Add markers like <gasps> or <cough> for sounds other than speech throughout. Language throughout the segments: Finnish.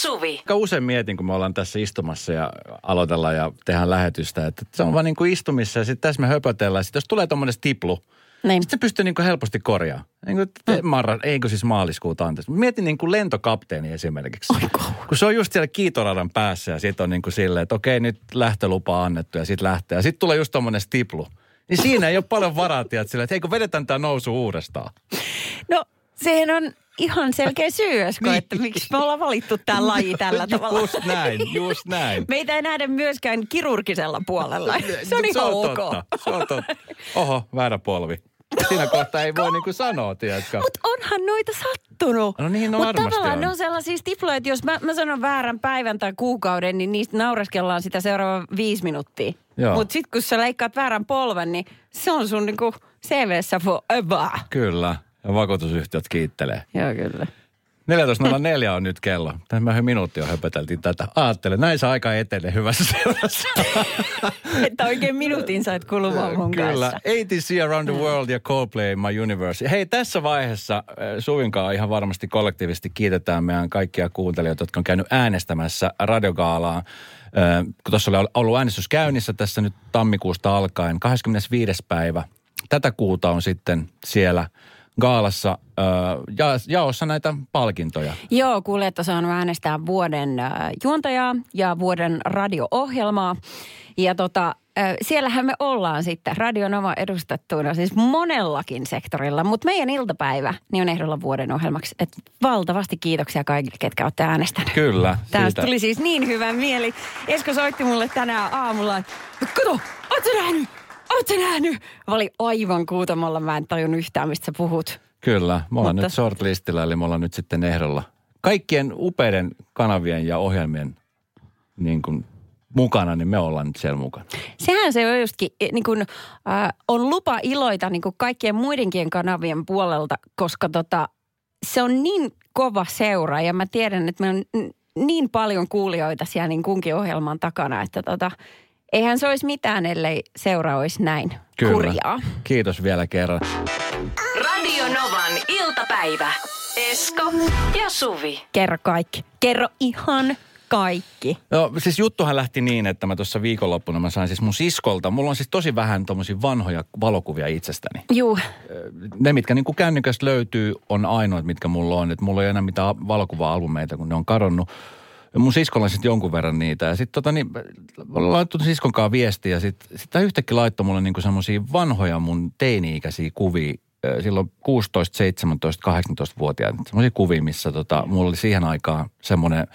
Suvi. Aika usein mietin, kun me ollaan tässä istumassa ja aloitellaan ja tehdään lähetystä, että se on vaan niin kuin istumissa ja sitten tässä me höpötellään. Sitten jos tulee tuommoinen stiplu, Niin. sitten se pystyy niin kuin helposti korjaamaan. Niin kuin, mm. marra, eikö siis maaliskuuta anteeksi. Mietin niin kuin lentokapteeni esimerkiksi. Kun se on just siellä kiitoradan päässä ja sitten on niin kuin silleen, että okei nyt lähtölupa annettu ja sitten lähtee. Ja sitten tulee just tuommoinen stiplu. Niin siinä ei ole paljon varaa, tiedät, että hei kun vedetään tämä nousu uudestaan. No, sehän on ihan selkeä syy, Esko, että miksi me ollaan valittu tämä laji tällä <laughs> tavalla. Just näin, just näin. Meitä ei nähdä myöskään kirurgisella puolella. <laughs> Se on ihan ok. totta. Se on totta. Oho, väärä polvi. Siinä kohtaa ei voi niinku sanoa, tiedätkö? Mutta onhan noita sattunut. No niin, no Mut varmasti tavallaan on. ne on sellaisia stiploja, että jos mä, mä sanon väärän päivän tai kuukauden, niin niistä naureskellaan sitä seuraava viisi minuuttia. Mutta sitten kun sä leikkaat väärän polven, niin se on sun niinku CVssä forever. Kyllä. Ja vakuutusyhtiöt kiittelee. Joo, kyllä. 14.04 on nyt kello. Tämä minuutti jo höpöteltiin tätä. Aattele, näin se aika etenee hyvässä seurassa. <laughs> Että oikein minuutin sait kulumaan mun Kyllä. kanssa. 80 See Around the World ja Coldplay My Universe. Hei, tässä vaiheessa äh, Suvinkaan ihan varmasti kollektiivisesti kiitetään meidän kaikkia kuuntelijoita, jotka on käynyt äänestämässä radiogaalaa. Äh, Kun tuossa oli ollut äänestys käynnissä tässä nyt tammikuusta alkaen, 25. päivä. Tätä kuuta on sitten siellä gaalassa äh, ja, jaossa näitä palkintoja. Joo, kuule, että on saanut äänestää vuoden äh, juontajaa ja vuoden radio-ohjelmaa. Ja tota, äh, siellähän me ollaan sitten Radionova edustettuina siis monellakin sektorilla. Mutta meidän iltapäivä niin on ehdolla vuoden ohjelmaksi. Et valtavasti kiitoksia kaikille, ketkä olette äänestäneet. Kyllä. Tästä tuli siis niin hyvä mieli. Esko soitti mulle tänään aamulla, että kato, oot sä nähnyt? Sä nähnyt? Mä olin aivan kuutamalla, mä en tajunnut yhtään, mistä sä puhut. Kyllä, me ollaan Mutta- nyt shortlistilla, eli me ollaan nyt sitten ehdolla kaikkien upeiden kanavien ja ohjelmien niin kuin mukana, niin me ollaan nyt siellä mukana. Sehän se on justkin, eh, niin kun, äh, on lupa iloita niin kun kaikkien muidenkin kanavien puolelta, koska tota, se on niin kova seura ja mä tiedän, että meillä on niin paljon kuulijoita siellä niin kunkin ohjelman takana, että tota, eihän se olisi mitään, ellei seura olisi näin Kyllä. hurjaa. Kiitos vielä kerran. Radio Novan iltapäivä. Esko ja Suvi. Kerro kaikki. Kerro ihan kaikki. No siis juttuhan lähti niin, että mä tuossa viikonloppuna mä sain siis mun siskolta, mulla on siis tosi vähän tommosia vanhoja valokuvia itsestäni. Juu, Ne, mitkä niin kuin kännykästä löytyy, on ainoat, mitkä mulla on. Että mulla ei enää mitään valokuva-albumeita, kun ne on kadonnut. Mun siskolla sitten jonkun verran niitä. Ja sitten tota niin, olen laittanut siskonkaan viestiä. Sitten sit tää yhtäkkiä laittoi mulle niinku semmosia vanhoja mun teini-ikäisiä kuvia. Silloin 16, 17, 18-vuotiaat. Semmoisia kuvia, missä tota, mulla oli siihen aikaan semmoinen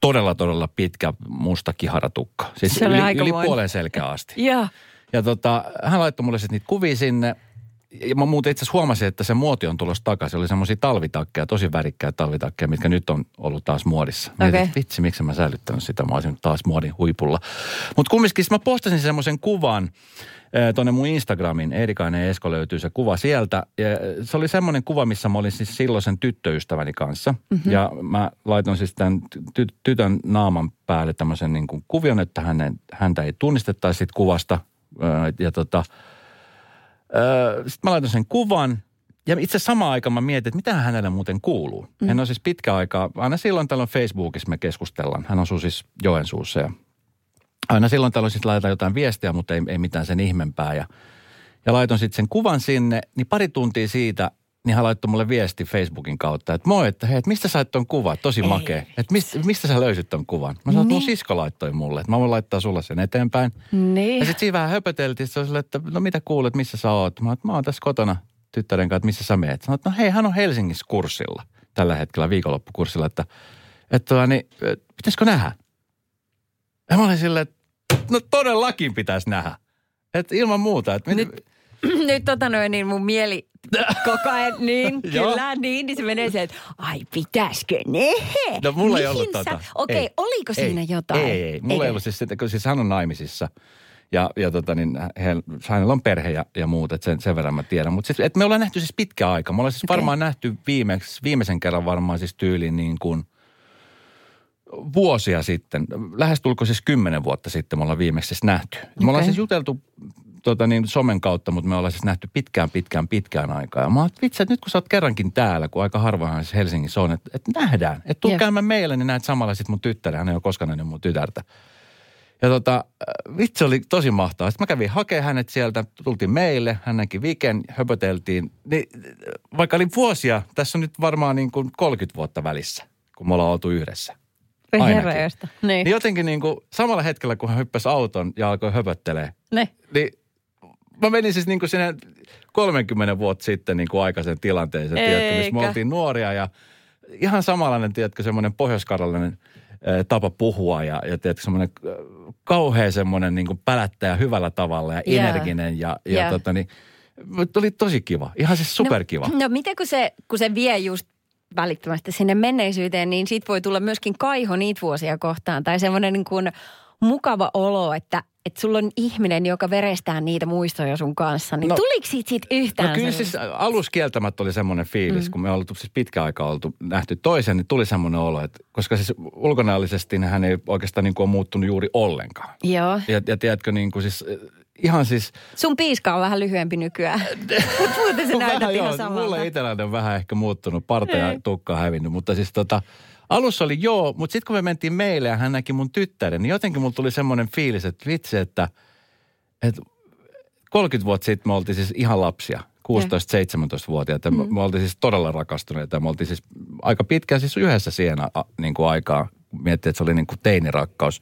todella, todella pitkä musta kiharatukka. Siis Se oli yli, yli puoleen selkeä asti. ja Ja tota, hän laittoi mulle sitten niitä kuvia sinne. Ja mä muuten itse asiassa huomasin, että se muoti on tulossa takaisin. Oli semmoisia talvitakkeja, tosi värikkäitä talvitakkeja, mitkä nyt on ollut taas muodissa. Mietin, Okei. että vitsi, miksi mä säilyttänyt sitä. Mä olisin taas muodin huipulla. Mutta kumminkin mä postasin semmoisen kuvan tuonne mun Instagramin. Eerikainen Esko löytyy se kuva sieltä. Ja se oli semmoinen kuva, missä mä olin siis silloisen tyttöystäväni kanssa. Mm-hmm. Ja mä laitoin siis tämän ty- tytön naaman päälle tämmöisen niin kuin kuvion, että hänen, häntä ei tunnistettaisi siitä kuvasta. Ja tota, sitten mä laitoin sen kuvan. Ja itse samaan aikaan mä mietin, että mitä hänelle muuten kuuluu. Mm. Hän on siis pitkä aikaa, aina silloin tällöin Facebookissa me keskustellaan. Hän asuu siis Joensuussa ja aina silloin tällöin siis laitetaan jotain viestiä, mutta ei, ei mitään sen ihmempää. Ja, ja laitoin sitten sen kuvan sinne, niin pari tuntia siitä, niin hän laittoi mulle viesti Facebookin kautta, että moi, että hei, että mistä sait ton kuvan? Tosi makea. Että mistä, mistä sä löysit ton kuvan? Mä sanoin, että mun sisko laittoi mulle, että mä voin laittaa sulle sen eteenpäin. niin. Ja sitten siinä vähän höpöteltiin, se oli silleen, että no mitä kuulet, missä sä oot? Mä, että mä oon tässä kotona tyttären kanssa, että missä sä meet? Sanoin, että no hei, hän on Helsingissä kurssilla tällä hetkellä, viikonloppukurssilla, että, että tota, niin, pitäisikö nähdä? Ja mä olin silleen, että no todellakin pitäisi nähdä. Että ilman muuta. Että mit, Nyt- <clears throat> Nyt tota noin, niin mun mieli <clears throat> koko ajan, niin kyllä, niin, niin se menee se, että ai pitäisikö ne? No mulla ei Mihin ollut sä- tota. Okei, Ei. oliko siinä ei, jotain? Ei, ei. Mulla Eikä. ei ollut siis sitä, kun siis hän on naimisissa. Ja, ja tota niin, he, hänellä on perhe ja, ja muut, että sen, sen verran mä tiedän. Mutta siis, et me ollaan nähty siis pitkä aika. Me ollaan siis Okei. varmaan nähty viimeksi, viimeisen kerran varmaan siis tyyliin niin kuin vuosia sitten. Lähestulko siis kymmenen vuotta sitten me ollaan viimeksi siis nähty. Me ollaan siis juteltu tota niin, somen kautta, mutta me ollaan siis nähty pitkään, pitkään, pitkään aikaa. Ja mä oon, vitsi, että nyt kun sä oot kerrankin täällä, kun aika harvoinhan siis Helsingissä on, että, että nähdään. Että tuu Jep. käymään meille, niin näet samalla sit mun tyttären. Hän ei ole koskaan nähnyt mun tytärtä. Ja tota, äh, vitsi oli tosi mahtavaa. Sitten mä kävin hakemaan hänet sieltä, tultiin meille, hän näki Viken, höpöteltiin. Niin, äh, vaikka oli vuosia, tässä on nyt varmaan niin kuin 30 vuotta välissä, kun me ollaan oltu yhdessä. Ainakin. Niin. Niin jotenkin niin kuin samalla hetkellä, kun hän hyppäsi auton ja alkoi höpöttelee, Ne. niin mä menin siis niin kuin sinne 30 vuotta sitten niin kuin aikaisen tilanteeseen, tiedätkö, missä me oltiin nuoria ja ihan samanlainen, tiedätkö, semmoinen pohjoiskarjalainen eh, tapa puhua ja, ja tiedätkö, semmoinen eh, kauhea semmoinen niin kuin pälättäjä hyvällä tavalla ja Jaa. energinen ja, ja Jaa. tota niin, oli tosi kiva, ihan siis superkiva. No, no miten kun se, kun se vie just välittömästi sinne menneisyyteen, niin siitä voi tulla myöskin kaiho niitä vuosia kohtaan. Tai semmoinen niin kuin mukava olo, että, että sulla on ihminen, joka verestää niitä muistoja sun kanssa. Niin no, tuliko siitä, siitä yhtään No kyllä sellaista? siis alus kieltämättä oli semmoinen fiilis, mm. kun me oltu siis pitkä aika oltu nähty toisen, niin tuli semmoinen olo, että koska siis ulkonäöllisesti niin hän ei oikeastaan niin kuin ole muuttunut juuri ollenkaan. Joo. Ja, ja tiedätkö niin kuin siis, eh, ihan siis... Sun piiska on vähän lyhyempi nykyään. <laughs> Mutta muuten se näytät ihan samalta. mulle itselläni on vähän ehkä muuttunut, parta ja Ei. tukka hävinnyt, mutta siis tota, alussa oli joo, mutta sitten kun me mentiin meille ja hän näki mun tyttären, niin jotenkin mulla tuli semmoinen fiilis, että vitsi, että, että 30 vuotta sitten me oltiin siis ihan lapsia. 16-17-vuotiaita. Mm. Me oltiin siis todella rakastuneita. Me oltiin siis aika pitkään siis yhdessä siihen a, niin kuin aikaa. Miettii, että se oli niin kuin teinirakkaus.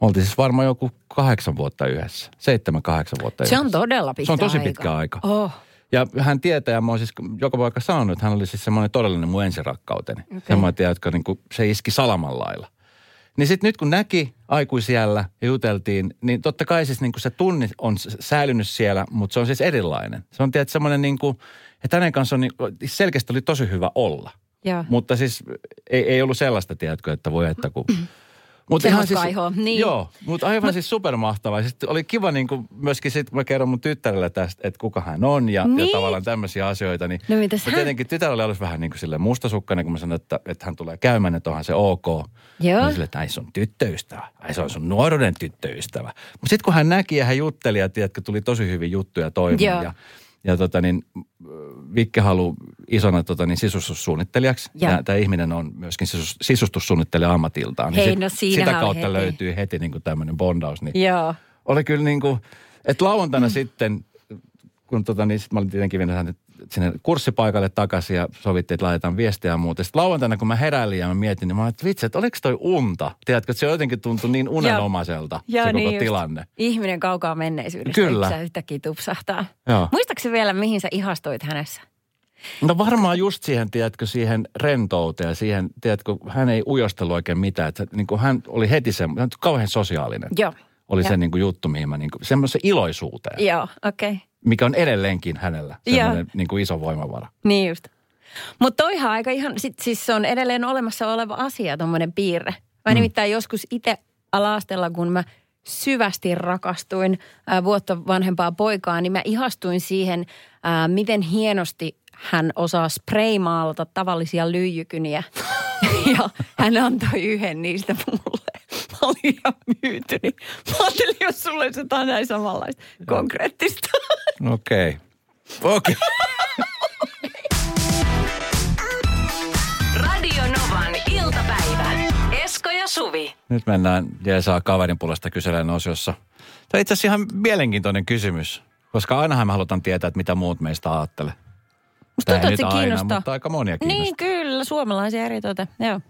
Me oltiin siis varmaan joku kahdeksan vuotta yhdessä. Seitsemän, kahdeksan vuotta Se on yhdessä. todella pitkä Se on tosi aika. pitkä aika. Oh. Ja hän tietää, ja mä oon siis joka paikka sanonut, että hän oli siis semmoinen todellinen mun ensirakkauteni. Okay. Semmoinen, tiedätkö, niin kuin se iski salaman lailla. Niin sitten nyt kun näki aikuisiellä ja juteltiin, niin totta kai siis niin kuin se tunni on säilynyt siellä, mutta se on siis erilainen. Se on tietysti semmoinen niin kuin, että hänen kanssaan on niin, selkeästi oli tosi hyvä olla. Joo. Mutta siis ei, ei ollut sellaista, tiedätkö, että voi että kun... <clears throat> Mut Semmoista kaihoa, niin. Joo, mutta aivan siis supermahtavaa. Sitten oli kiva niin kuin myöskin sit, mä kerron mun tyttärelle tästä, että kuka hän on ja, Niin. ja tavallaan tämmöisiä asioita. Niin, No mitäs mutta hän- tietenkin tytär oli alussa vähän niin kuin silleen mustasukkainen, kun mä sanoin, että, että hän tulee käymään, että onhan se ok. Joo. Mä silleen, että ai se on tyttöystävä. Ai se on sun nuoruuden tyttöystävä. Mutta sitten kun hän näki ja hän jutteli ja tiedätkö, tuli tosi hyvin juttuja toimeen. Joo. Ja, ja tota niin, Vikke halu isona tota niin, sisustussuunnittelijaksi. Joo. Ja tämä ihminen on myöskin sisus, sisustussuunnittelija ammatiltaan. Niin Hei, sit- no sitä kautta heti. löytyy heti niin kuin tämmöinen bondaus. Niin Joo. oli kyllä niin kuin, että lauantaina mm. sitten, kun tota niin, sit mä olin tietenkin hänet sinne kurssipaikalle takaisin ja sovittiin, että laitetaan viestiä ja muuta. Sitten lauantaina, kun mä heräilin ja mä mietin, niin mä että vitsi, että oliko toi unta? Tiedätkö, että se jotenkin tuntui niin unenomaiselta, se koko niin just. tilanne. Ihminen kaukaa menneisyydestä. Kyllä. Kyllä. yhtäkkiä tupsahtaa. Joo. Muistaakseni vielä, mihin sä ihastuit hänessä? No varmaan just siihen, tiedätkö, siihen rentouteen ja siihen, tiedätkö, hän ei ujostellut oikein mitään. Että niin kuin hän oli heti se, hän oli kauhean sosiaalinen. Joo. Oli Joo. se niin kuin juttu, mihin mä niin kuin, semmoisen iloisuuteen, Joo, okei. Okay. Mikä on edelleenkin hänellä semmoinen niin kuin iso voimavara. Niin just. Mutta toihan aika ihan, sit, siis se on edelleen olemassa oleva asia, tuommoinen piirre. Mä mm. nimittäin joskus itse alastella, kun mä syvästi rakastuin ää, vuotta vanhempaa poikaa, niin mä ihastuin siihen, ää, miten hienosti hän osaa spraymaalata tavallisia lyijykyniä. <laughs> ja hän antoi yhden niistä mulle. Mä olin ihan myytynyt. Mä ajattelin, jos sulle olisi jotain näin samanlaista konkreettista. <laughs> Okei. Okei. Radio Novan iltapäivä. Esko ja Suvi. Nyt mennään Jeesaa kaverin puolesta kyselen osiossa. Tämä on itse asiassa ihan mielenkiintoinen kysymys, koska ainahan me halutaan tietää, että mitä muut meistä ajattelee. Musta tuntuu, nyt että se aina, kiinnostaa. mutta aika monia kiinnostaa. Niin, kyllä, suomalaisia eritoten, joo.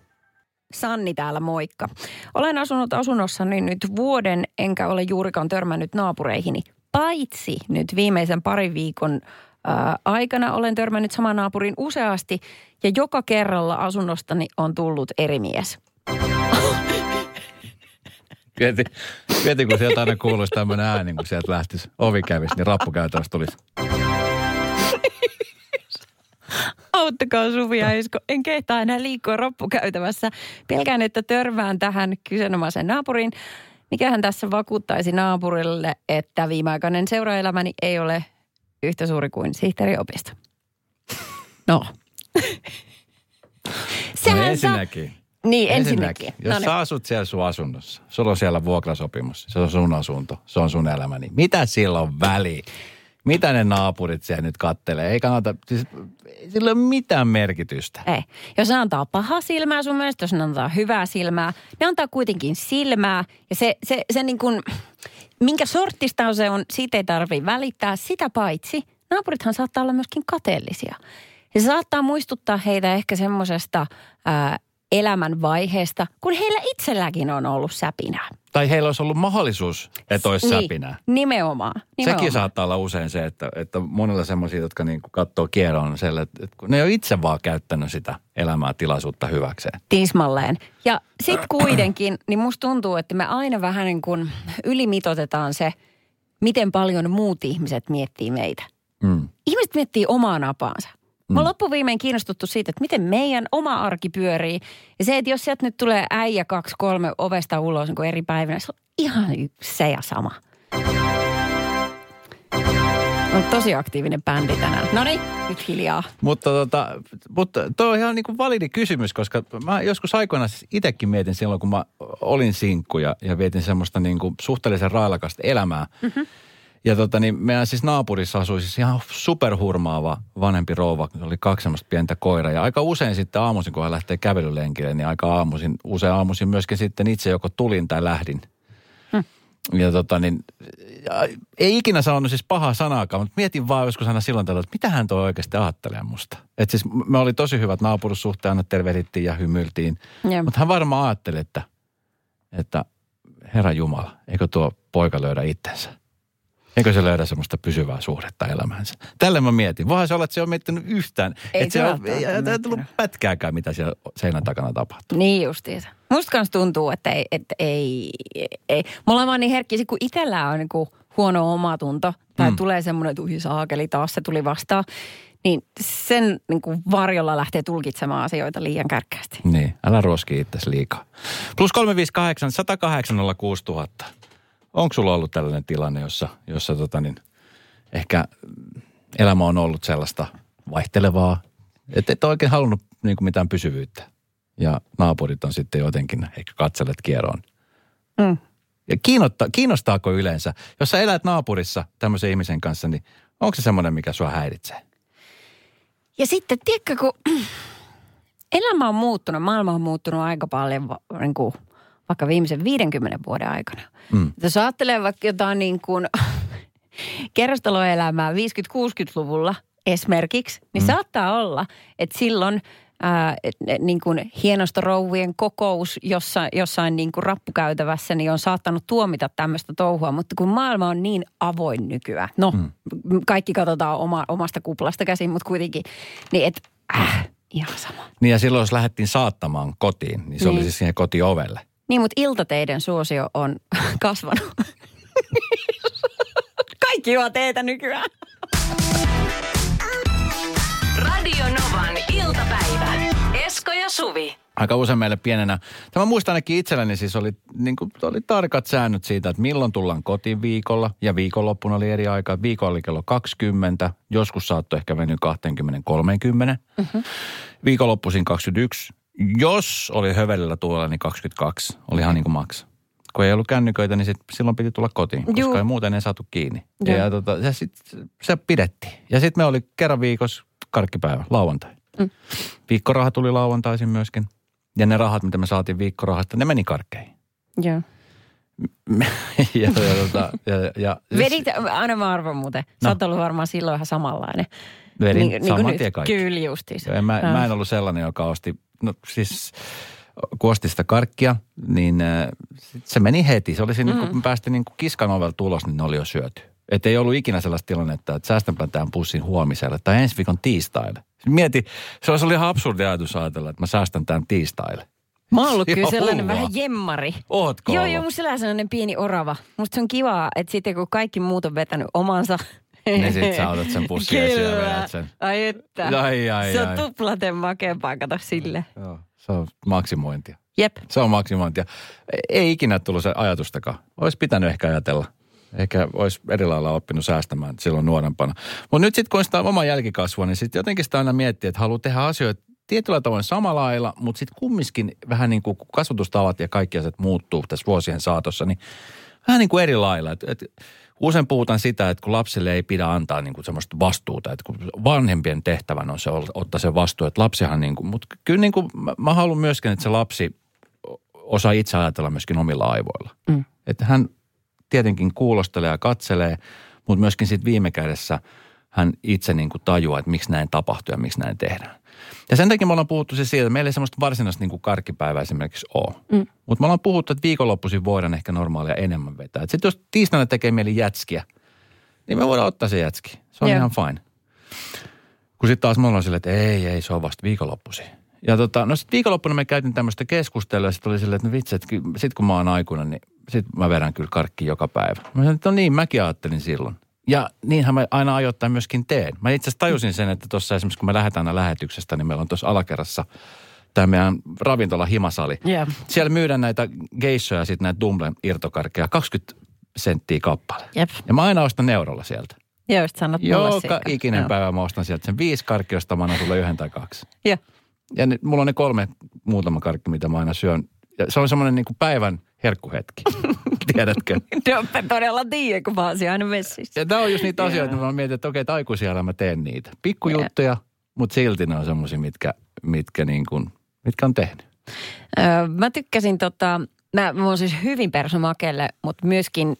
Sanni täällä, moikka. Olen asunut asunnossani nyt vuoden, enkä ole juurikaan törmännyt naapureihini. Paitsi nyt viimeisen parin viikon ää, aikana olen törmännyt saman naapurin useasti ja joka kerralla asunnostani on tullut eri mies. <laughs> Mieti, mieti, kun sieltä aina kuuluisi tämmöinen ääni, kun sieltä lähtisi ovi kävisi, niin rappukäytävästä tulisi. <laughs> Auttakaa Suvi ja Esko. En kehtaa enää liikkua roppukäytävässä. Pelkään, että törmään tähän kyseenomaisen naapuriin. Mikähän tässä vakuuttaisi naapurille, että viimeaikainen seuraelämäni ei ole yhtä suuri kuin sihteeriopisto? No. No <laughs> Sehän sa- ensinnäkin, Niin, ensinnäkin. Jos No niin. sä asut siellä sun asunnossa, sulla on siellä vuokrasopimus, se on sun asunto, se on sun elämä, niin mitä sillä on väliä? Mitä ne naapurit siellä nyt kattelee? Ei kannata, siis sillä ei ole mitään merkitystä. Ei. Jos ne antaa pahaa silmää sun mielestä, jos ne antaa hyvää silmää, ne antaa kuitenkin silmää. Ja se, se, se niin kuin, minkä sortista se on, siitä ei tarvitse välittää. Sitä paitsi, naapurithan saattaa olla myöskin kateellisia. Ja se saattaa muistuttaa heitä ehkä semmoisesta elämän vaiheesta, kun heillä itselläkin on ollut säpinää. Tai heillä olisi ollut mahdollisuus, että olisi säpinää. Niin, nimenomaan. nimenomaan. Sekin saattaa olla usein se, että, että monilla semmoisia, jotka niin katsoo kierroon, on selle, että, että kun ne ei ole itse vaan käyttänyt sitä elämää tilaisuutta hyväkseen. Tismalleen. Ja sitten kuitenkin, niin musta tuntuu, että me aina vähän niin kuin ylimitotetaan se, miten paljon muut ihmiset miettii meitä. Mm. Ihmiset miettii omaa napaansa. Mä oon loppuviimein kiinnostuttu siitä, että miten meidän oma arki pyörii. Ja se, että jos sieltä nyt tulee äijä kaksi, kolme ovesta ulos niin eri päivinä, se on ihan se ja sama. On tosi aktiivinen bändi tänään. No niin, nyt hiljaa. Mutta, tota, mutta toi on ihan niin kuin validi kysymys, koska mä joskus aikoinaan siis itsekin mietin silloin, kun mä olin sinkku ja, ja vietin semmoista niin kuin suhteellisen railakasta elämää. Mm-hmm. Ja tota, niin meidän siis naapurissa asui siis ihan superhurmaava vanhempi rouva. Se oli kaksi semmoista pientä koiraa. Ja aika usein sitten aamuisin, kun hän lähtee kävelylenkille, niin aika aamuisin, usein aamuisin myöskin sitten itse joko tulin tai lähdin. Ja tota niin, ja ei ikinä sanonut siis pahaa sanaakaan, mutta mietin vaan joskus aina silloin tällä, että mitä hän toi oikeasti ajattelee musta. Että siis me oli tosi hyvät naapurussuhteet, aina tervehdittiin ja hymyiltiin. Jep. Mutta hän varmaan ajatteli, että, että Herra Jumala, eikö tuo poika löydä itsensä? Eikö se löydä semmoista pysyvää suhdetta elämäänsä? Tälle mä mietin. Voihan se olla, että se on miettinyt yhtään. Ei että se on, ei, tullut pätkääkään, mitä siellä seinän takana tapahtuu. Niin justiinsa. Musta kans tuntuu, että ei, että ei, ei. Me ollaan vaan niin herkkisiä, kun itsellä on niin huono omatunto tai mm. tulee semmoinen, että ui saakeli, taas se tuli vastaan. Niin sen niin kuin varjolla lähtee tulkitsemaan asioita liian kärkkäästi. Niin, älä ruoski itsesi liikaa. Plus 358, 108 000. Onko sulla ollut tällainen tilanne, jossa, jossa tota niin, ehkä elämä on ollut sellaista vaihtelevaa, että et oikein halunnut niin kuin mitään pysyvyyttä. Ja naapurit on sitten jotenkin ehkä katselleet kieroon. Mm. Ja kiinnosta, kiinnostaako yleensä, jos sä elät naapurissa tämmöisen ihmisen kanssa, niin onko se semmoinen, mikä sua häiritsee? Ja sitten, tiedätkö, kun <clears throat> elämä on muuttunut, maailma on muuttunut aika paljon niin kuin, vaikka viimeisen 50 vuoden aikana. Mm. Jos ajattelee vaikka jotain niin kuin <laughs> kerrostaloelämää 50-60-luvulla esimerkiksi, niin mm. saattaa olla, että silloin ää, niin kuin hienostorouvujen kokous jossa, jossain niin kuin rappukäytävässä niin on saattanut tuomita tämmöistä touhua, mutta kun maailma on niin avoin nykyään, no mm. kaikki katsotaan oma, omasta kuplasta käsin, mutta kuitenkin, niin että äh, ihan sama. Niin ja silloin jos lähdettiin saattamaan kotiin, niin se niin. oli siis siihen kotiovelle. Niin, mutta iltateiden suosio on <laughs> kasvanut. Kaikki juo teetä nykyään. Radio Novan iltapäivä. Esko ja Suvi. aika usein meille pienenä. Tämä muistan ainakin itselläni siis oli, niin kuin, oli tarkat säännöt siitä, että milloin tullaan kotiin viikolla. Ja viikonloppuna oli eri aikaa. Viikolla oli kello 20, joskus saattoi ehkä venyä 20-30. Mm-hmm. Viikonloppuisin 21. Jos oli hövelillä tuolla, niin 22. Oli ihan niin kuin maks. Kun ei ollut kännyköitä, niin sit, silloin piti tulla kotiin, koska Juu. ei muuten ei saatu kiinni. Joo. Ja, tota, ja sit, se pidettiin. Ja sitten me oli kerran viikossa karkkipäivä, lauantai. Mm. Viikkoraha tuli lauantaisin myöskin. Ja ne rahat, mitä me saatiin viikkorahasta, ne meni karkkeihin. Joo. <laughs> ja, ja, tota, ja, ja, Vedit, aina mä arvan muuten. Sä No. oot ollut varmaan silloin ihan samanlainen. Vedin kuin saman nyt. tien kaikki. Kyllä justiinsa. En mä, Joo. mä en ollut sellainen, joka osti, no siis kun osti sitä karkkia, niin äh, sit se meni heti. Se oli siinä, mm. kun me päästiin niin kuin kiskan ovelta ulos, niin ne oli jo syöty. Että ei ollut ikinä sellaista tilannetta, että säästänpä tämän pussin huomiselle tai ensi viikon tiistaille. Mieti, se olisi ollut ihan absurdi ajatus ajatella, että mä säästän tämän tiistaille. Mä oon ollut kyllä sellainen hullua. vähän jemmari. Ootko Joo, ollut? joo, sellainen sellainen pieni orava. Musta se on kivaa, että sitten kun kaikki muut on vetänyt omansa. Niin sit <laughs> sä otat sen pussin ja vedät sen. Ai että. Ai, ai, se on ai. tuplaten makeampaa, kato sille. Joo, se on maksimointia. Jep. Se on maksimointia. Ei ikinä tullut se ajatustakaan. Olisi pitänyt ehkä ajatella. Ehkä olisi eri lailla oppinut säästämään silloin nuorempana. Mutta nyt sitten kun on sitä oman jälkikasvua, niin sitten jotenkin sitä aina miettii, että haluaa tehdä asioita tietyllä tavoin samalla lailla, mutta sitten kumminkin vähän niin kuin kasvatustavat ja kaikki asiat muuttuu tässä vuosien saatossa, niin vähän niin kuin eri lailla. Et, et, usein puhutaan sitä, että kun lapselle ei pidä antaa niin kuin semmoista vastuuta, että kun vanhempien tehtävän on se ottaa se vastuu, että lapsihan niin kuin, mutta kyllä niin kuin mä, mä haluan myöskin, että se lapsi osaa itse ajatella myöskin omilla aivoilla. Mm. Että hän tietenkin kuulostelee ja katselee, mutta myöskin sitten viime kädessä hän itse niin kuin tajuaa, että miksi näin tapahtuu ja miksi näin tehdään. Ja sen takia me ollaan puhuttu se siitä, että meillä ei semmoista varsinaista niin kuin karkkipäivää esimerkiksi ole. Mm. Mutta me ollaan puhuttu, että viikonloppuisin voidaan ehkä normaalia enemmän vetää. Sitten jos tiistaina tekee mieli jätskiä, niin me voidaan ottaa se jätski. Se on yeah. ihan fine. Kun sitten taas me ollaan silleen, että ei, ei, se on vasta viikonloppuisin. Ja tota, no sitten viikonloppuna me käytin tämmöistä keskustelua ja sitten oli silleen, että no vitsi, että sitten kun mä oon aikuinen, niin sitten mä vedän kyllä karkki joka päivä. Mä sanoin, että no niin, mäkin ajattelin silloin. Ja niinhän mä aina ajoittain myöskin teen. Mä itse asiassa tajusin sen, että tuossa esimerkiksi kun me lähdetään aina lähetyksestä, niin meillä on tuossa alakerrassa tämä meidän ravintola Himasali. Yeah. Siellä myydään näitä geissoja ja sitten näitä Dumblen irtokarkkeja 20 senttiä kappale. Yep. Ja mä aina ostan eurolla sieltä. Joo, just sanot Joka ikinen Joo. päivä mä ostan sieltä sen viisi karkkia, josta mä annan sulle yhden tai kaksi. Joo. Ja nyt, mulla on ne kolme muutama karkki, mitä mä aina syön. Ja se on semmoinen niin kuin päivän herkkuhetki. <laughs> Tiedätkö? <laughs> no, todella tiedä, kun mä oon aina messissä. Ja tämä on just niitä asioita, että mä mietin, että okei, että mä teen niitä. Pikkujuttuja, yeah. mutta silti ne on semmoisia, mitkä, mitkä, niin kuin, mitkä on tehnyt. Öö, mä tykkäsin tota, mä, mä oon siis hyvin persomakelle, mutta myöskin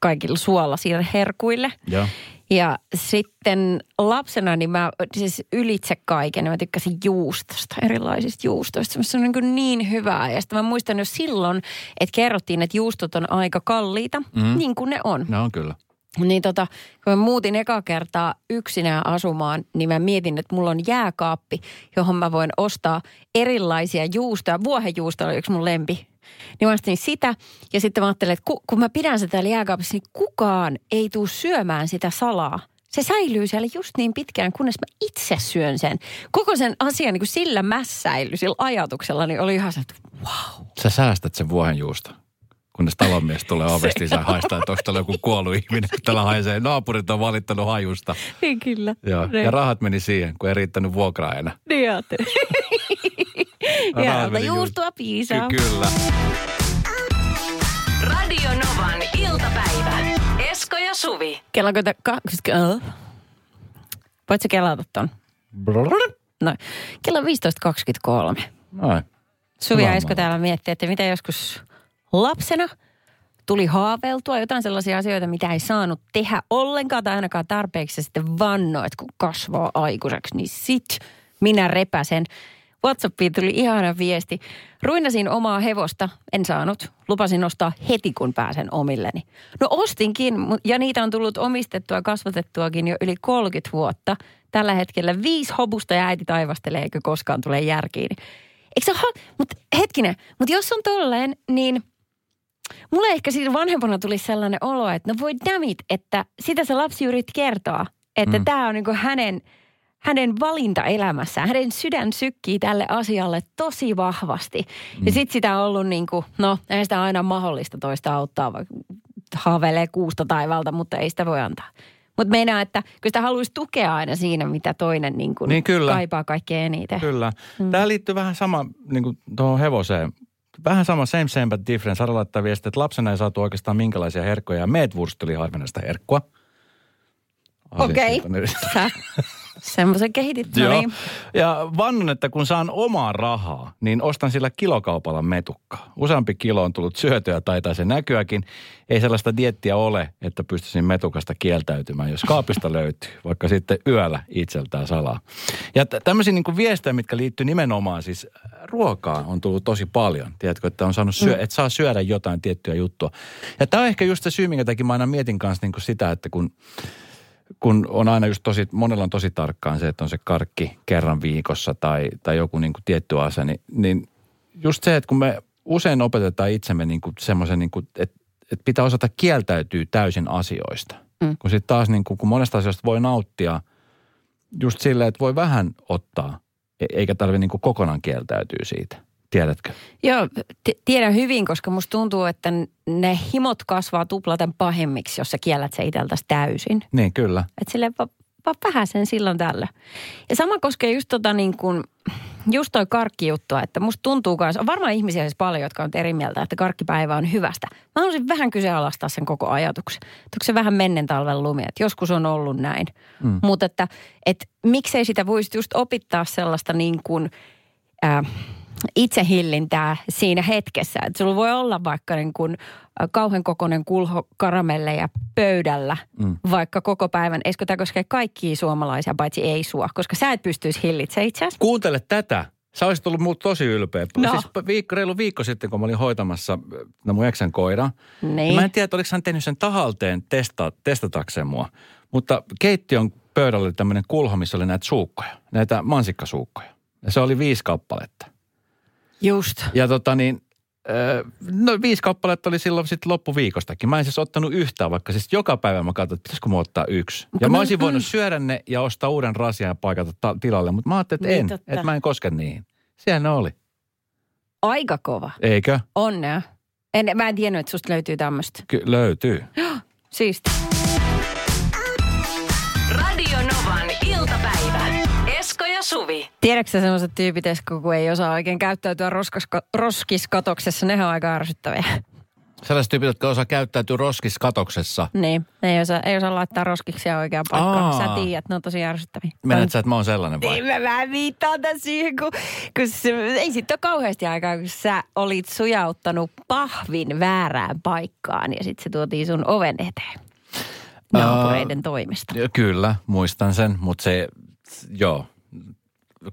kaikilla suolasille herkuille. Joo. Ja sitten lapsena niin mä siis ylitse kaiken, niin mä tykkäsin juustosta, erilaisista juustoista. Se on niin, kuin niin hyvää. Ja sitten mä muistan jo silloin, että kerrottiin, että juustot on aika kalliita, mm. niin kuin ne on. Ne on kyllä. Niin tota, kun mä muutin eka kertaa yksinään asumaan, niin mä mietin, että mulla on jääkaappi, johon mä voin ostaa erilaisia juustoja. Vuohenjuusto oli yksi mun lempi niin mä ostin sitä ja sitten mä ajattelin, että kun mä pidän sitä täällä jääkaapissa, niin kukaan ei tule syömään sitä salaa. Se säilyy siellä just niin pitkään, kunnes mä itse syön sen. Koko sen asian niin kuin sillä mässäily, sillä ajatuksella, niin oli ihan se, että wow. Sä säästät sen vuohenjuusta kunnes talonmies tulee <laughs> ovesta, niin haistaa, että onko täällä joku kuollut ihminen. Täällä haisee, naapurit on valittanut hajusta. Niin kyllä. Joo. Niin. Ja rahat meni siihen, kun ei riittänyt vuokraa enää. Niin ajattelin. <laughs> ja juustoa piisaa. Ky- kyllä. Radio Novan iltapäivä. Esko ja Suvi. Kello kun äh. Voitko kelata ton? No, kello 15.23. Noin. Suvi ja Esko täällä miettii, että mitä joskus lapsena tuli haaveiltua jotain sellaisia asioita, mitä ei saanut tehdä ollenkaan tai ainakaan tarpeeksi. Ja sitten vannoi, että kun kasvaa aikuiseksi, niin sit minä repäsen. WhatsAppiin tuli ihana viesti. Ruinasin omaa hevosta, en saanut. Lupasin ostaa heti, kun pääsen omilleni. No ostinkin, ja niitä on tullut omistettua ja kasvatettuakin jo yli 30 vuotta. Tällä hetkellä viisi hobusta ja äiti taivastelee, eikö koskaan tule järkiin. Eikö se ole, mutta hetkinen, mutta jos on tolleen, niin mulle ehkä siinä vanhempana tuli sellainen olo, että no voi damit, että sitä se lapsi yritti kertoa, että mm. tämä on niin hänen – hänen valinta elämässään. Hänen sydän sykkii tälle asialle tosi vahvasti. Mm. Ja sitten sitä on ollut niin kuin, no ei sitä aina mahdollista toista auttaa, vaikka haavelee kuusta taivalta, mutta ei sitä voi antaa. Mutta meinaa, että kyllä sitä haluaisi tukea aina siinä, mitä toinen niin kuin niin kyllä. kaipaa kaikkein eniten. Kyllä. Mm. Tämä liittyy vähän sama niin kuin tuohon hevoseen. Vähän sama same same but different. Sara laittaa viestiä, että lapsena ei saatu oikeastaan minkälaisia herkkoja. Meet vursteli harvinaista herkkua. Okei. Okay. <laughs> Semmoisen kehitit, no niin. Ja vannon, että kun saan omaa rahaa, niin ostan sillä kilokaupalla metukkaa. Useampi kilo on tullut syötyä, taitaa se näkyäkin. Ei sellaista diettiä ole, että pystyisin metukasta kieltäytymään, jos kaapista löytyy, vaikka sitten yöllä itseltään salaa. Ja t- tämmöisiä niin viestejä, mitkä liittyy nimenomaan siis äh, ruokaa on tullut tosi paljon. Tiedätkö, että on saanut syö, mm. että saa syödä jotain tiettyä juttua. Ja tämä on ehkä just se syy, minkä takia mä aina mietin kanssa niin sitä, että kun kun on aina just tosi, monella on tosi tarkkaan se, että on se karkki kerran viikossa tai, tai joku niin kuin tietty asia, niin, niin just se, että kun me usein opetetaan itsemme niin kuin semmoisen, niin kuin, että, että pitää osata kieltäytyä täysin asioista. Mm. Kun sitten taas niin kuin, kun monesta asioista voi nauttia just silleen, että voi vähän ottaa, e-, eikä tarvitse niin kuin kokonaan kieltäytyä siitä. Tiedätkö? Joo, t- tiedän hyvin, koska musta tuntuu, että ne himot kasvaa tuplaten pahemmiksi, jos sä kiellät se itseltäsi täysin. Niin, kyllä. Että sille vaan va vähän sen silloin tällä. Ja sama koskee just tota niin kuin, just toi karkkijuttua, että musta tuntuu kanssa, on varmaan ihmisiä siis paljon, jotka on eri mieltä, että karkkipäivä on hyvästä. Mä haluaisin vähän kyseenalaistaa sen koko ajatuksen. Onko se vähän mennen talven lumi, että joskus on ollut näin. Mm. Mutta että, että miksei sitä voisi just opittaa sellaista niin kuin, äh, itsehillintää siinä hetkessä. Että sulla voi olla vaikka niin kuin kauhean kokoinen kulho karamelleja pöydällä, mm. vaikka koko päivän. Eikö tämä koskee kaikkia suomalaisia, paitsi ei sua, koska sä et pystyisi hillitsemään itse asiassa. Kuuntele tätä. Sä olisit ollut muut tosi ylpeä. No. Siis viikko, reilu viikko sitten, kun mä olin hoitamassa no mun eksän koira. Niin. Mä en tiedä, oliko hän tehnyt sen tahalteen testa, testatakseen mua. Mutta keittiön pöydällä oli tämmöinen kulho, missä oli näitä suukkoja. Näitä mansikkasuukkoja. Ja se oli viisi kappaletta. Just. Ja tota niin, no viisi kappaletta oli silloin sitten loppuviikostakin. Mä en siis ottanut yhtään, vaikka siis joka päivä mä katsoin, että pitäisikö mä ottaa yksi. Ja mä olisin voinut syödä ne ja ostaa uuden rasian ja paikata ta- tilalle, mutta mä ajattelin, että Niin, en, totta. että mä en koske niihin. Siellä ne oli. Aika kova. Eikö? Onnea. En, mä en tiennyt, että susta löytyy tämmöistä. Ky- löytyy. <gasps> Siisti. Suvi. Tiedätkö sä sellaiset tyypit, Esko, kun ei osaa oikein käyttäytyä roskaska, roskiskatoksessa, ne on aika ärsyttäviä. Sellaiset tyypit, jotka osaa käyttäytyä roskiskatoksessa. niin, ne ei osaa, ei osaa laittaa roskiksia oikeaan paikkaan. Aa. Sä tiedät, ne on tosi ärsyttäviä. Menet sä, että mä oon sellainen vai? Niin mä vähän viittaan tässä siihen, kun, kun se, ei sitten ole kauheasti aikaa, kun sä olit sujauttanut pahvin väärään paikkaan ja sitten se tuotiin sun oven eteen naapureiden toimesta. Ja Kyllä, muistan sen, mutta se, joo,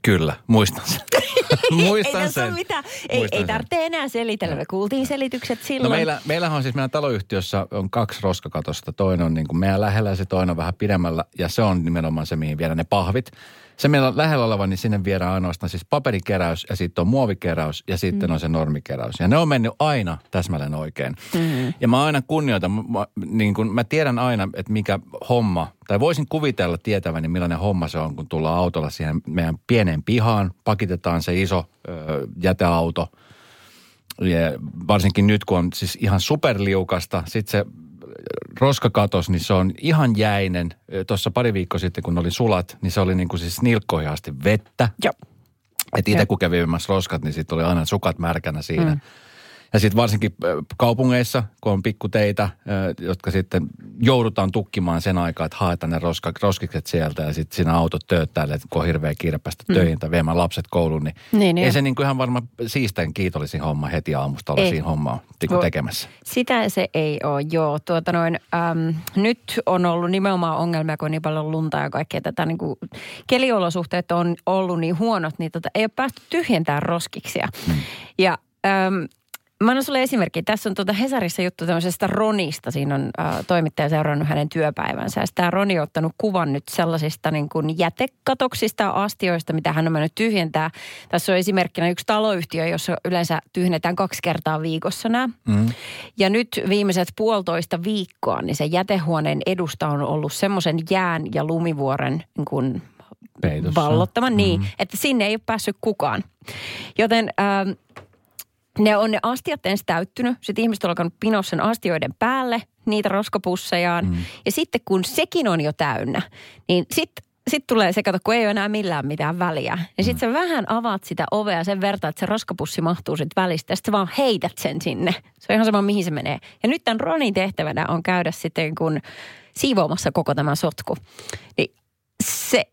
kyllä, muistan sen. <laughs> muistan ei sen. mitään, ei, Muistan ei sen. tarvitse enää selitellä. Me kuultiin selitykset No silloin. meillä, meillähän on siis meidän taloyhtiössä on kaksi roskakatosta. Toinen on niin kuin meidän lähellä ja se toinen on vähän pidemmällä. Ja se on nimenomaan se, mihin viedään ne pahvit. Se meillä on lähellä oleva, niin sinne viedään ainoastaan siis paperikeräys ja sitten on muovikeräys ja sitten mm. on se normikeräys. Ja ne on mennyt aina täsmälleen oikein. Mm-hmm. Ja mä aina kunnioitan, mä, niin kuin mä tiedän aina, että mikä homma, tai voisin kuvitella tietäväni, millainen homma se on, kun tullaan autolla siihen meidän pieneen pihaan, pakitetaan se iso ö, jäteauto – ja varsinkin nyt, kun on siis ihan superliukasta, sitten se roskakatos, niin se on ihan jäinen. Tuossa pari viikkoa sitten, kun oli sulat, niin se oli niin kuin siis nilkkoihin asti vettä. Joo. Että itse kun kävi viemässä roskat, niin sitten oli aina sukat märkänä siinä. Mm. Ja sitten varsinkin kaupungeissa, kun on pikkuteitä, jotka sitten joudutaan tukkimaan sen aikaa, että haetaan ne roska, roskikset sieltä ja sitten siinä autot tööttäilee, kun on hirveä kiire päästä töihin tai viemään lapset kouluun, niin, Niin, ei niin. se niin kuin ihan varmaan siisten kiitollisin homma heti aamusta olla Ei. siinä hommaa Vo- tekemässä. Sitä se ei ole, joo. Tuota noin, äm, nyt on ollut nimenomaan ongelmia, kun on niin paljon lunta ja kaikkea tätä. Niin kuin, keliolosuhteet on ollut niin huonot, niin tota, ei ole päästy tyhjentämään roskiksia. Hmm. Ja äm, Mä annan sulle esimerkki. Tässä on tuota Hesarissa juttu tämmöisestä Ronista. Siinä on äh, toimittaja seurannut hänen työpäivänsä. Ja tämä Roni on ottanut kuvan nyt sellaisista niin kuin jätekatoksista astioista, mitä hän on mennyt tyhjentää. Tässä on esimerkkinä yksi taloyhtiö, jossa yleensä tyhjennetään kaksi kertaa viikossa nämä. Mm. Ja nyt viimeiset puolitoista viikkoa, niin se jätehuoneen edusta on ollut semmoisen jään ja lumivuoren niin kuin Peitossa. vallottaman niin, että sinne ei ole päässyt kukaan. Joten ähm, ne on ne astiat ensin täyttynyt, sitten ihmiset on alkanut pinoa sen astioiden päälle, niitä roskapussejaan. Mm. Ja sitten kun sekin on jo täynnä, niin sitten sit tulee se, kato, kun ei ole enää millään mitään väliä. Ja sitten sä vähän avaat sitä ovea sen verran, että se roskapussi mahtuu sitten välistä. Ja sitten sä vaan heität sen sinne. Se on ihan sama, mihin se menee. Ja nyt tämän Ronin tehtävänä on käydä sitten kun siivoamassa koko tämä sotku. Niin se,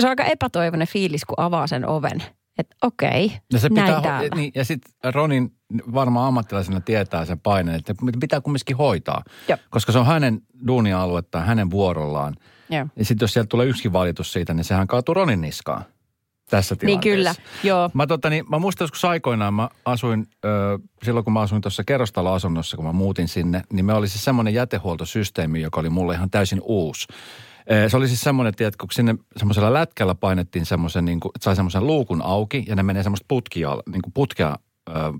se on aika epätoivoinen fiilis, kun avaa sen oven. Että okei, Ja, se pitää, niin, ja sitten Ronin varmaan ammattilaisena tietää sen paineen, että pitää kumminkin hoitaa. Joo. Koska se on hänen duunia-aluettaan, hänen vuorollaan. Joo. Ja sitten jos sieltä tulee yksikin valitus siitä, niin sehän kaatuu Ronin niskaan tässä Niin tilanteessa. kyllä, joo. Mä, tota, niin, mä muistan joskus aikoinaan, mä asuin, ö, silloin kun mä asuin tuossa kerrostaloasunnossa, kun mä muutin sinne, niin me oli siis semmoinen jätehuoltosysteemi, joka oli mulle ihan täysin uusi. Se oli siis semmoinen, että kun sinne semmoisella lätkällä painettiin semmoisen, niin kuin, sai semmoisen luukun auki ja ne menee semmoista putkia, niin kuin putkea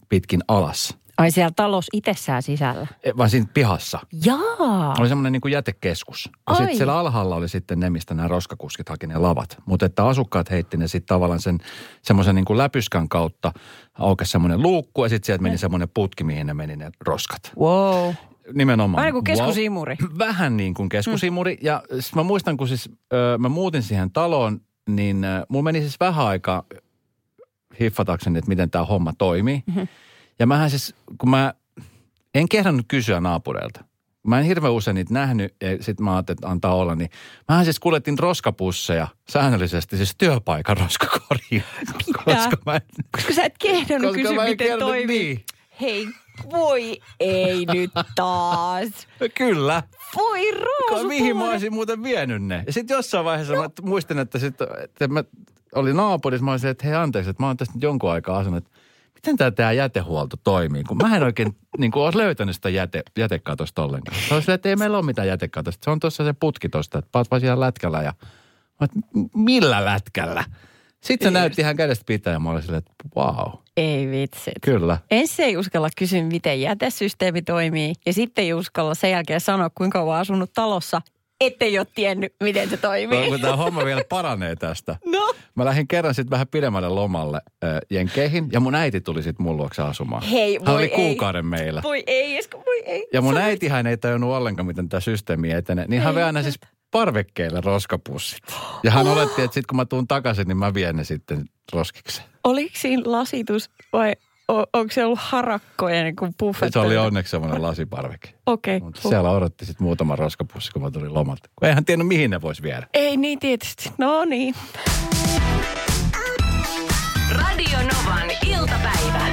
pitkin alas. Ai siellä talous itsessään sisällä. Vaan siinä pihassa. Jaa. Oli semmoinen niin kuin jätekeskus. Ja sitten siellä alhaalla oli sitten ne, mistä nämä roskakuskit haki ne lavat. Mutta että asukkaat heitti ne sitten tavallaan sen semmoisen niin kuin läpyskän kautta aukesi semmoinen luukku ja sitten sieltä meni semmoinen putki, mihin ne meni ne roskat. Wow. Nimenomaan. Vähän kuin keskusimuri. Wow. Vähän niin kuin keskusimuri. Mm. Ja sit mä muistan, kun siis ö, mä muutin siihen taloon, niin ö, mulla meni siis vähän aikaa hiffatakseni, että miten tämä homma toimii. Mm-hmm. Ja mähän siis, kun mä en kehdannut kysyä naapureilta. Mä en hirveän usein niitä nähnyt ja sitten mä ajattelin, että antaa olla. Niin mähän siis kuljettiin roskapusseja säännöllisesti siis työpaikan roskakoriin. Koska, mä en, koska sä et kehdannut kysyä, miten toimii. Niin. Hei, voi ei nyt taas. Kyllä. Voi Roosu, Mihin mä olisin muuten vienyt ne? Ja sitten jossain vaiheessa no. mä muistin, että, sit, että mä olin naapurissa, mä olisin, että hei anteeksi, että mä oon tässä nyt jonkun aikaa asunut, että miten tämä teidän jätehuolto toimii? Kun mä en oikein <laughs> niin kuin, olisi löytänyt sitä jäte, jätekatosta ollenkaan. Se olisi, että ei meillä ole mitään jätekatosta. Se on tuossa se putki tuosta, että paat vaan siellä lätkällä ja mä, että "M- millä lätkällä? Sitten se näytti ihan kädestä pitää ja mä olin silleen, että wow, Ei vitsit. kyllä. Ensin ei uskalla kysyä, miten jätesysteemi toimii. Ja sitten ei uskalla sen jälkeen sanoa, kuinka kauan asunut talossa, ettei ole tiennyt, miten se toimii. Onko tämä homma vielä paranee tästä? <laughs> No. Mä lähdin kerran sitten vähän pidemmälle lomalle äh, Jenkeihin ja mun äiti tuli sitten mun luokse asumaan. Hei, Hän voi oli ei. kuukauden meillä. Voi ei, Esko, voi ei. Ja mun Sä- äitihän ei tajunnut ollenkaan, miten tämä systeemi etenee. Niin hän aina siis parvekkeelle roskapussit. Ja hän <gasps> oletti, että sitten kun mä tuun takaisin, niin mä vien ne sitten roskikseen. Oliko siinä lasitus vai o- onko se ollut harakkoja niin kuin buffet? Se oli onneksi semmoinen lasiparveke. Okei. Mutta siellä odotti sitten muutama roskapussi, kun mä tulin lomalta. Kun eihän tiennyt, mihin ne vois viedä. Ei niin tietysti. No niin. Radio Novan iltapäivä.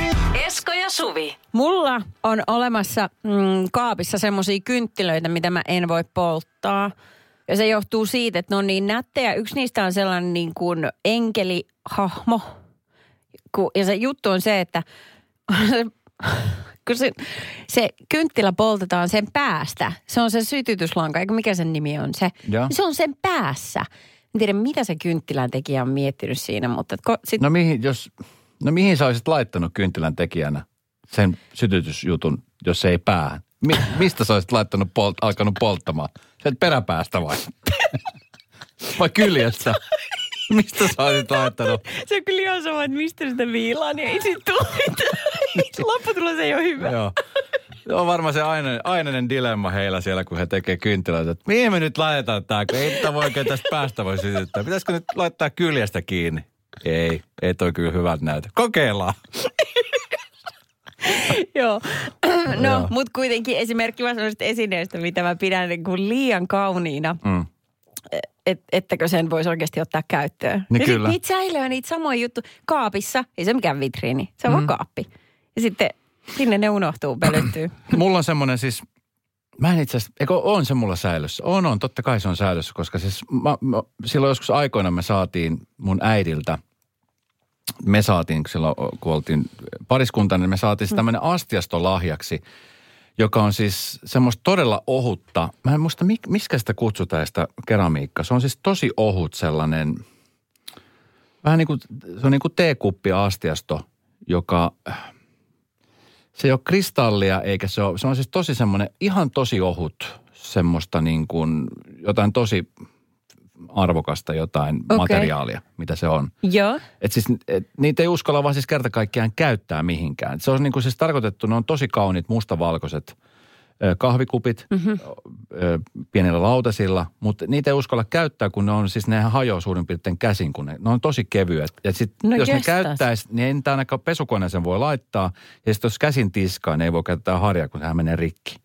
Esko ja Suvi. Mulla on olemassa mm, kaapissa semmoisia kynttilöitä, mitä mä en voi polttaa. Ja se johtuu siitä, että ne on niin nättejä. Yksi niistä on sellainen niin kuin enkelihahmo. Ku- Ja se juttu on se, että <laughs> kun se, se kynttilä poltetaan sen päästä. Se on se sytytyslanka, eikö mikä sen nimi on se? Joo. Se on sen päässä. En tiedä, mitä se kynttilän tekijä on miettinyt siinä, mutta ko, sit, No mihin, jos, no mihin sä olisit laittanut kynttilän tekijänä sen sytytysjutun, jos se ei päähän? Mi, mistä sä olisit laittanut polt, alkanut polttamaan? Sen peräpäästä vai? vai kyljestä? Mistä sä olisit laittanut? Se on kyllä ihan sama, että mistä sitä viilaa, niin ei siitä tule. <laughs> Lopputulos ei ole hyvä. Joo. Se on varmaan se ainainen, ainainen dilemma heillä siellä, kun he tekee kynttilöitä. Että mihin me nyt laitetaan tämä, kun ei tätä voi oikein tästä päästä voi sytyttää. Pitäisikö nyt laittaa kyljestä kiinni? Ei, ei toi kyllä hyvältä näytä. Kokeillaan. <laughs> Joo. Joo. No, mutta kuitenkin esimerkki vaan sellaisesta esineestä, mitä mä pidän niin kuin liian kauniina, Mm. Niin ja kyllä. niitä säilyy niitä samoja juttuja kaapissa. Ei se mikään vitriini, se on mm. vaan kaappi. Ja sitten sinne ne unohtuu, pölyttyy. <clears throat> Mulla on semmoinen siis, mä en itse asiassa, eikö on se mulla säilössä? On, on, totta kai se on säilössä, koska siis mä, mä, silloin joskus aikoina me saatiin mun äidiltä, me saatiin, kun silloin kun oltiin pariskunta, niin me saatiin mm. tämmöinen astiasto lahjaksi, joka on siis semmoista todella ohutta. Mä en muista, mik, miskä sitä kutsutaan sitä keramiikkaa. Se on siis tosi ohut sellainen, vähän niin kuin, se on niin kuin teekuppi-astiasto, joka, se ei ole kristallia eikä se ole, se on siis tosi semmoinen ihan tosi ohut, semmoista niin kuin jotain tosi arvokasta jotain Okei. materiaalia, mitä se on. Joo. Et siis, et, niitä ei uskalla vaan siis kerta kaikkiaan käyttää mihinkään. Se on niin kuin siis tarkoitettu, ne on tosi kauniit mustavalkoiset kahvikupit mm-hmm. pienillä lautasilla, mutta niitä ei uskalla käyttää, kun ne on siis, ne hajoaa suurin piirtein käsin, kun ne, ne on tosi kevyet. Ja sit, No jos ne jestas. käyttäisi, niin ei niitä ainakaan pesukoneeseen voi laittaa. Ja sitten jos käsin tiskaa, niin ei voi käyttää harjaa, kun sehän menee rikki.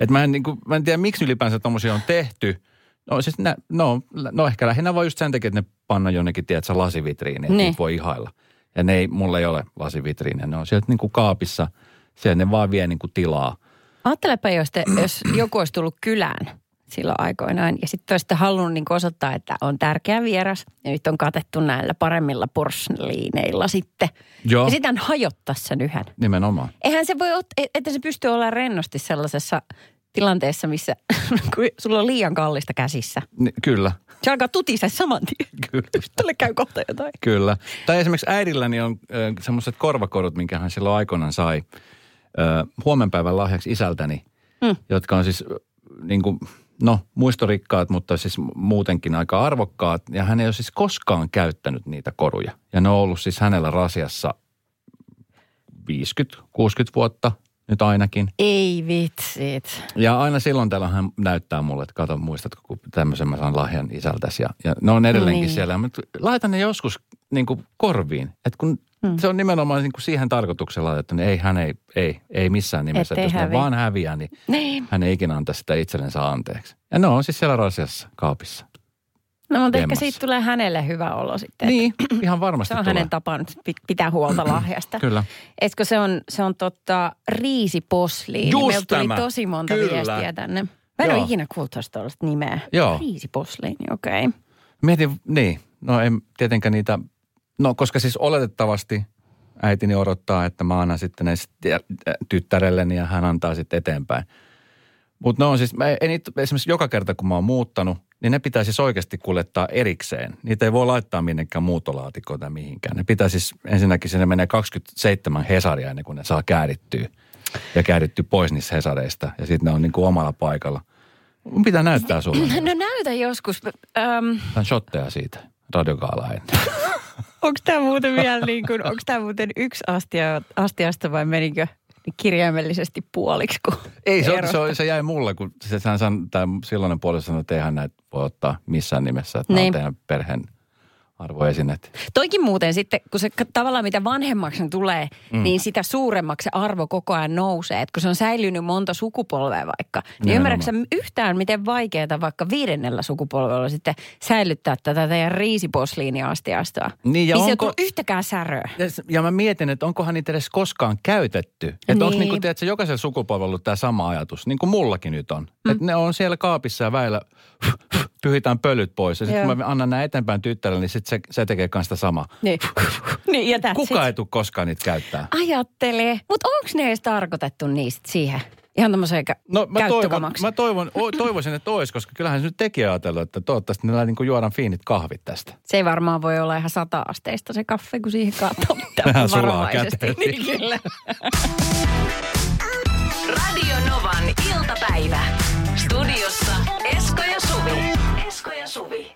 Et mä, en, niin kuin, mä en tiedä, miksi ylipäänsä tommosia on tehty. No siis nä, no, no ehkä lähinnä vaan just sen takia, että ne panna jonnekin, tiedätkö, lasivitriiniin, että Niin. voi ihailla. Ja ne ei, mulla ei ole lasivitriiniä, ne on sieltä niin kuin kaapissa, siellä ne vaan vie niin kuin tilaa. Ajattelepa, jos, te, jos joku olisi tullut kylään silloin aikoinaan ja sitten olisitte halunnut niin osoittaa, että on tärkeä vieras ja nyt on katettu näillä paremmilla porsliineilla sitten. Joo. Ja sitten hän hajottaisi sen yhden. Nimenomaan. Eihän se voi, ot- että se pystyy olemaan rennosti sellaisessa tilanteessa, missä <laughs> sulla on liian kallista käsissä. Ni, kyllä, Se alkaa tutista saman tien. kyllä. <laughs> Tälle käy kohta jotain. Kyllä. Tai esimerkiksi äidilläni on ö, semmoiset korvakorut, minkä hän silloin aikoinaan sai ö, huomenpäivän lahjaksi isältäni, Mm. jotka on siis ö, niin kuin, no muistorikkaat, mutta siis muutenkin aika arvokkaat. Ja hän ei ole siis koskaan käyttänyt niitä koruja. Ja ne on ollut siis hänellä rasiassa 50-60 vuotta nyt ainakin. Ei vitsit. Ja aina silloin täällä hän näyttää mulle, että kato muistatko, kun tämmöisen mä saan lahjan isältäsi. Ja, ja ne on edelleenkin Niin. niin. siellä. Mutta laitan ne joskus niin kuin korviin. Että kun Mm. Se on nimenomaan niin kuin siihen tarkoituksella, että ei, hän ei, ei, ei missään nimessä. Ettei että jos häviä. ne vaan häviää, niin Niin. hän ei ikinä anta sitä itsellensä anteeksi. Ja ne on siis siellä rasiassa kaapissa. No mutta ehkä siitä tulee hänelle hyvä olo sitten. Niin, <clears throat> ihan varmasti Se on tulee. hänen tapaan pitää huolta lahjasta. Kyllä. Etkö se on, se on totta riisiposliini. Just Meiltä tuli tämä. tosi monta Kyllä. viestiä tänne. Mä en Joo. ole ikinä kuullut tuosta nimeä. Joo. Riisiposliini, okei. Okay. Mietin, niin, no en tietenkään niitä, no koska siis oletettavasti äitini odottaa, että mä annan sitten ne tyttärelleni ja hän antaa sitten eteenpäin. Mutta ne on siis, mä en esimerkiksi joka kerta kun mä oon muuttanut, niin ne pitää siis oikeasti kuljettaa erikseen. Niitä ei voi laittaa minnekään muutolaatikkoon tai mihinkään. Ne pitää siis, ensinnäkin sinne menee 27 hesaria ennen kuin ne saa käärittyä. Ja käärittyä pois niistä hesareista. Ja sitten ne on niin kuin omalla paikalla. Mun pitää näyttää sulle. No näytä joskus. Öm, Tän shotteja siitä radiokaalaa ennen. onko tämä muuten vielä niin kuin, onko tämä muuten yksi astia, astiasta vai menikö kirjaimellisesti puoliksi? Kun Ei, se, erosta? se, se, jäi mulle, kun se, sehän san, tämä silloinen puoli sanoi, että eihän näitä voi ottaa missään nimessä, että niin. Niin. on teidän perheen arvoesineet. Toikin muuten sitten, kun se tavallaan mitä vanhemmaksi se tulee, mm. niin sitä suuremmaksi se arvo koko ajan nousee. Et kun se on säilynyt monta sukupolvea vaikka, niin ymmärrätkö yhtään, miten vaikeaa vaikka viidennellä sukupolvella sitten säilyttää tätä teidän riisiposliiniastiastoa? Niin, ja ei onko- ole tullut yhtäkään säröä. Ja, mä mietin, että onkohan niitä edes koskaan käytetty. Että niin. onko Niin. niin kuin, tiedätkö, jokaisella sukupolvella tämä sama ajatus, niin kuin mullakin nyt on. Mm. Että ne on siellä kaapissa ja väillä pyhitään pölyt pois. Ja sitten kun mä annan nämä eteenpäin tyttärelle, niin sit se, se tekee kanssa sitä samaa. Niin, <laughs> niin ja Kuka it. ei tule koskaan niitä käyttää. Ajattelee. Mutta onko ne edes tarkoitettu niistä siihen? Ihan tämmöiseen kä- No mä, toivon, mä toivon, o, <clears throat> toivoisin, että olisi, koska kyllähän se nyt tekijä ajatellut, että toivottavasti ne niin kuin juodaan fiinit kahvit tästä. Se ei varmaan voi olla ihan sata-asteista se kaffe, kun siihen katsoo <laughs> Vähän sulaa käteen. Niin, kyllä. Radio Novan iltapäivä. Studiossa Esko ja Suvi. Esko